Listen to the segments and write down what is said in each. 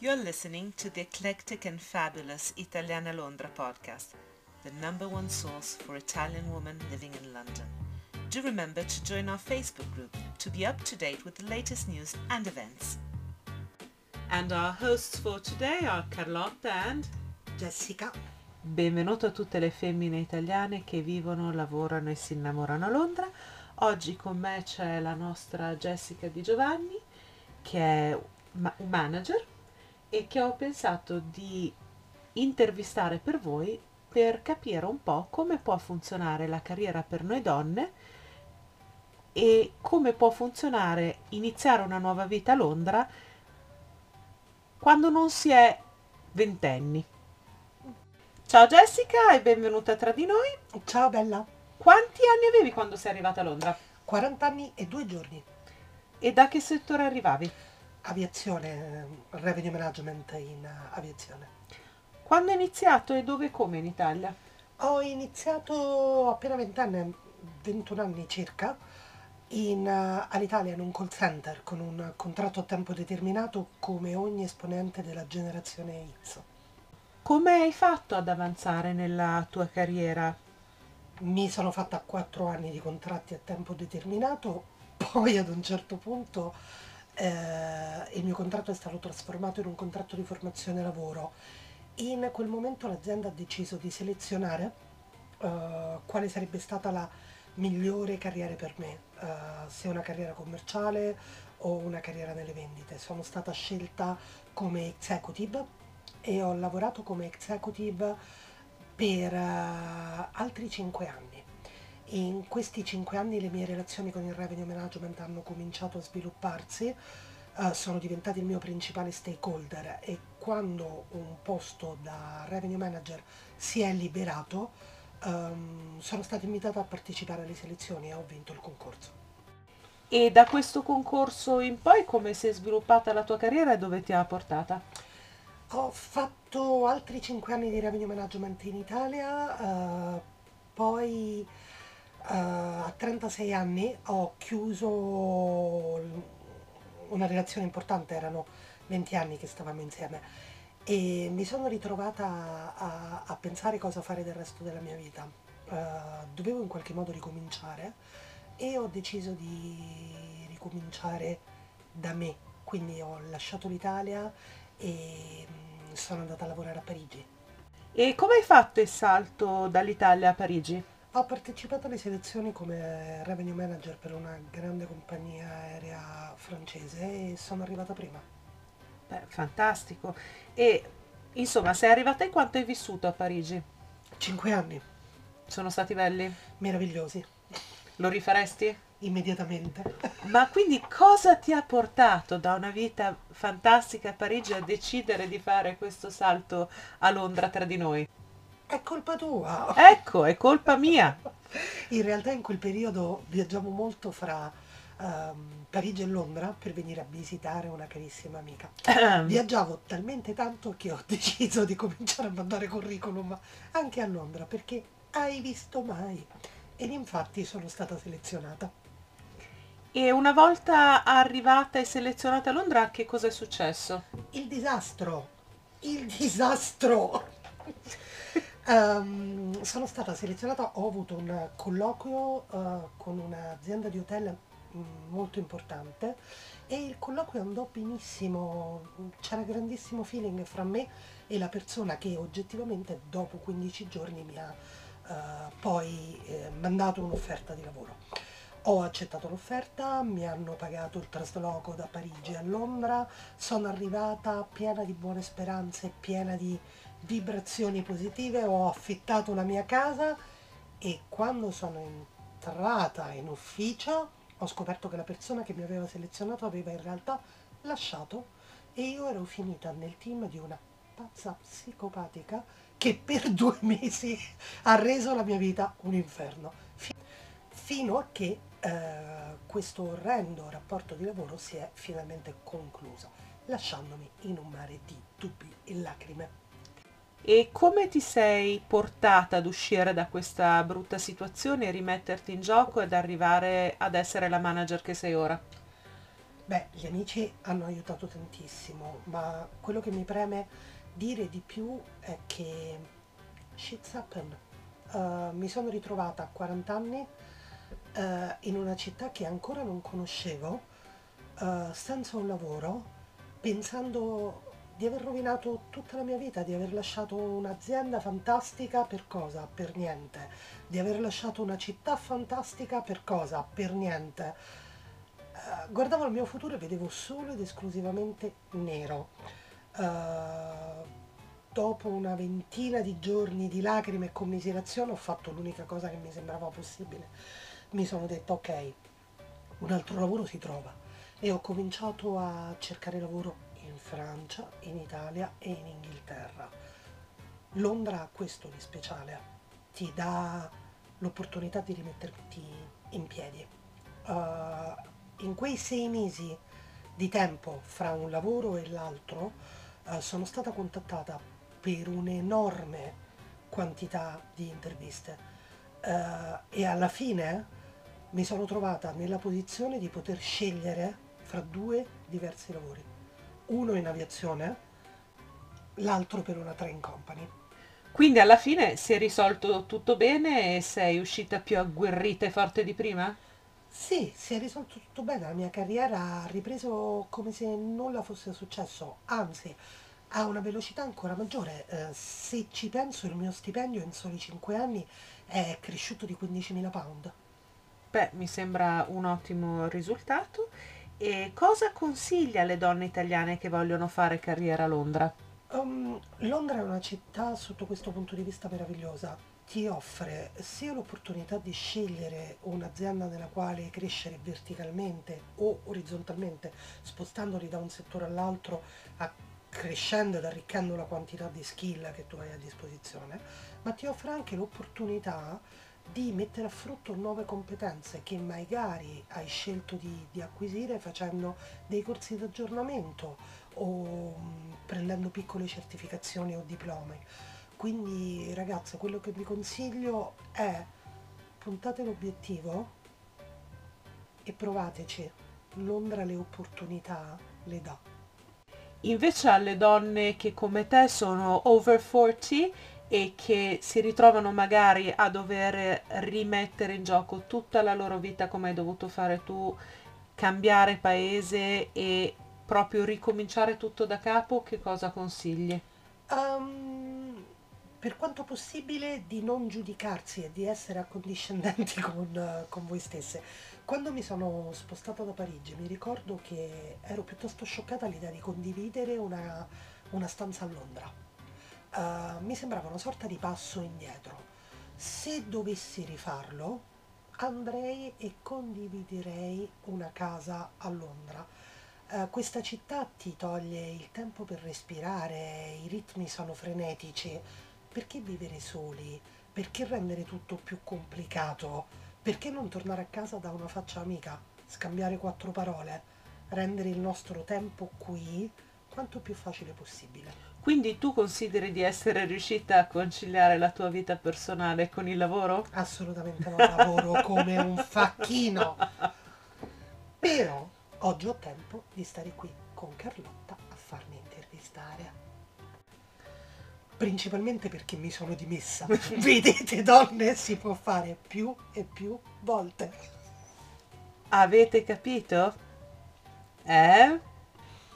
You're listening to the eclectic and fabulous Italiana Londra podcast, the number one source for Italian women living in London. Do remember to join our Facebook group to be up to date with the latest news and events. And our hosts for today are Carlotta and Jessica. Benvenuto a tutte le femmine italiane che vivono, lavorano e si innamorano a Londra. Oggi con me c'è la nostra Jessica Di Giovanni, che è un manager e che ho pensato di intervistare per voi per capire un po' come può funzionare la carriera per noi donne e come può funzionare iniziare una nuova vita a Londra quando non si è ventenni. Ciao Jessica e benvenuta tra di noi. Ciao Bella. Quanti anni avevi quando sei arrivata a Londra? 40 anni e due giorni. E da che settore arrivavi? Aviazione, revenue management in uh, aviazione. Quando hai iniziato e dove e come in Italia? Ho iniziato appena 20 anni, 21 anni circa, in, uh, all'Italia in un call center con un contratto a tempo determinato come ogni esponente della generazione X. Come hai fatto ad avanzare nella tua carriera? Mi sono fatta 4 anni di contratti a tempo determinato, poi ad un certo punto eh, il mio contratto è stato trasformato in un contratto di formazione lavoro. In quel momento l'azienda ha deciso di selezionare eh, quale sarebbe stata la migliore carriera per me, eh, se una carriera commerciale o una carriera nelle vendite. Sono stata scelta come executive e ho lavorato come executive per uh, altri 5 anni. In questi cinque anni le mie relazioni con il revenue management hanno cominciato a svilupparsi, uh, sono diventati il mio principale stakeholder e quando un posto da revenue manager si è liberato um, sono stata invitata a partecipare alle selezioni e ho vinto il concorso. E da questo concorso in poi come si è sviluppata la tua carriera e dove ti ha portata? Ho fatto altri cinque anni di revenue management in Italia, uh, poi Uh, a 36 anni ho chiuso una relazione importante, erano 20 anni che stavamo insieme e mi sono ritrovata a, a pensare cosa fare del resto della mia vita. Uh, dovevo in qualche modo ricominciare e ho deciso di ricominciare da me, quindi ho lasciato l'Italia e mm, sono andata a lavorare a Parigi. E come hai fatto il salto dall'Italia a Parigi? Ho partecipato alle selezioni come revenue manager per una grande compagnia aerea francese e sono arrivata prima. Beh, fantastico. E insomma, sei arrivata e quanto hai vissuto a Parigi? Cinque anni. Sono stati belli? Meravigliosi. Lo rifaresti? Immediatamente. Ma quindi cosa ti ha portato da una vita fantastica a Parigi a decidere di fare questo salto a Londra tra di noi? È colpa tua. Ecco, è colpa mia. In realtà in quel periodo viaggiamo molto fra um, Parigi e Londra per venire a visitare una carissima amica. Viaggiavo talmente tanto che ho deciso di cominciare a mandare curriculum anche a Londra perché hai visto mai? Ed infatti sono stata selezionata. E una volta arrivata e selezionata a Londra, che cosa è successo? Il disastro. Il disastro. Um, sono stata selezionata, ho avuto un colloquio uh, con un'azienda di hotel um, molto importante e il colloquio andò benissimo, c'era grandissimo feeling fra me e la persona che oggettivamente dopo 15 giorni mi ha uh, poi eh, mandato un'offerta di lavoro. Ho accettato l'offerta, mi hanno pagato il trasloco da Parigi a Londra, sono arrivata piena di buone speranze, piena di vibrazioni positive, ho affittato la mia casa e quando sono entrata in ufficio ho scoperto che la persona che mi aveva selezionato aveva in realtà lasciato e io ero finita nel team di una pazza psicopatica che per due mesi ha reso la mia vita un inferno. Fino a che eh, questo orrendo rapporto di lavoro si è finalmente concluso, lasciandomi in un mare di dubbi e lacrime. E come ti sei portata ad uscire da questa brutta situazione e rimetterti in gioco ed arrivare ad essere la manager che sei ora? Beh, gli amici hanno aiutato tantissimo, ma quello che mi preme dire di più è che shit's happened. Uh, mi sono ritrovata a 40 anni uh, in una città che ancora non conoscevo, uh, senza un lavoro, pensando di aver rovinato tutta la mia vita, di aver lasciato un'azienda fantastica per cosa? Per niente. Di aver lasciato una città fantastica per cosa? Per niente. Uh, guardavo il mio futuro e vedevo solo ed esclusivamente nero. Uh, dopo una ventina di giorni di lacrime e commiserazione ho fatto l'unica cosa che mi sembrava possibile. Mi sono detto ok, un altro lavoro si trova e ho cominciato a cercare lavoro Francia, in Italia e in Inghilterra. Londra ha questo di speciale, ti dà l'opportunità di rimetterti in piedi. Uh, in quei sei mesi di tempo fra un lavoro e l'altro uh, sono stata contattata per un'enorme quantità di interviste uh, e alla fine mi sono trovata nella posizione di poter scegliere fra due diversi lavori uno in aviazione, l'altro per una train company. Quindi alla fine si è risolto tutto bene e sei uscita più agguerrita e forte di prima? Sì, si è risolto tutto bene, la mia carriera ha ripreso come se nulla fosse successo, anzi ha una velocità ancora maggiore. Eh, se ci penso il mio stipendio in soli 5 anni è cresciuto di 15.000 pound. Beh, mi sembra un ottimo risultato e cosa consiglia alle donne italiane che vogliono fare carriera a Londra? Um, Londra è una città sotto questo punto di vista meravigliosa. Ti offre sia l'opportunità di scegliere un'azienda nella quale crescere verticalmente o orizzontalmente, spostandoli da un settore all'altro, crescendo ed arricchendo la quantità di skill che tu hai a disposizione, ma ti offre anche l'opportunità di mettere a frutto nuove competenze che magari hai scelto di, di acquisire facendo dei corsi di aggiornamento o mh, prendendo piccole certificazioni o diplomi. Quindi ragazze, quello che vi consiglio è puntate l'obiettivo e provateci. Londra le opportunità le dà. Invece alle donne che come te sono over 40 e che si ritrovano magari a dover rimettere in gioco tutta la loro vita come hai dovuto fare tu, cambiare paese e proprio ricominciare tutto da capo, che cosa consigli? Um, per quanto possibile di non giudicarsi e di essere accondiscendenti con, con voi stesse. Quando mi sono spostata da Parigi mi ricordo che ero piuttosto scioccata all'idea di condividere una, una stanza a Londra uh, mi sembrava una sorta di passo indietro. Se dovessi rifarlo, andrei e condividerei una casa a Londra. Uh, questa città ti toglie il tempo per respirare, i ritmi sono frenetici. Perché vivere soli? Perché rendere tutto più complicato? Perché non tornare a casa da una faccia amica, scambiare quattro parole, rendere il nostro tempo qui quanto più facile possibile? Quindi tu consideri di essere riuscita a conciliare la tua vita personale con il lavoro? Assolutamente no, lavoro come un facchino. Però oggi ho tempo di stare qui con Carlotta a farmi intervistare. Principalmente perché mi sono dimessa. Vedete donne, si può fare più e più volte. Avete capito? Eh?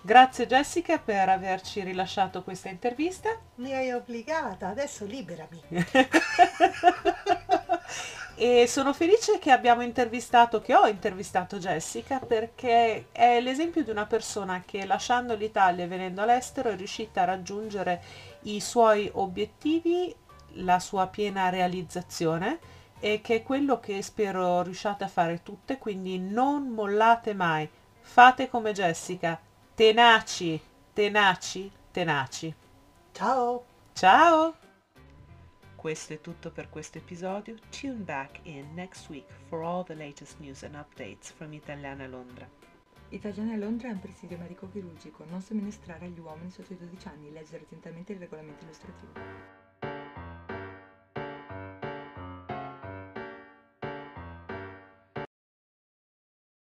Grazie Jessica per averci rilasciato questa intervista. Mi hai obbligata, adesso liberami. e sono felice che abbiamo intervistato, che ho intervistato Jessica perché è l'esempio di una persona che lasciando l'Italia e venendo all'estero è riuscita a raggiungere i suoi obiettivi, la sua piena realizzazione e che è quello che spero riusciate a fare tutte, quindi non mollate mai, fate come Jessica tenaci, tenaci, tenaci. Ciao! Ciao! Questo è tutto per questo episodio. Tune back in next week for all the latest news and updates from Italiana Londra. Italiana Londra è un presidio medico chirurgico, non somministrare agli uomini sotto i 12 anni, leggere attentamente il regolamento illustrativo.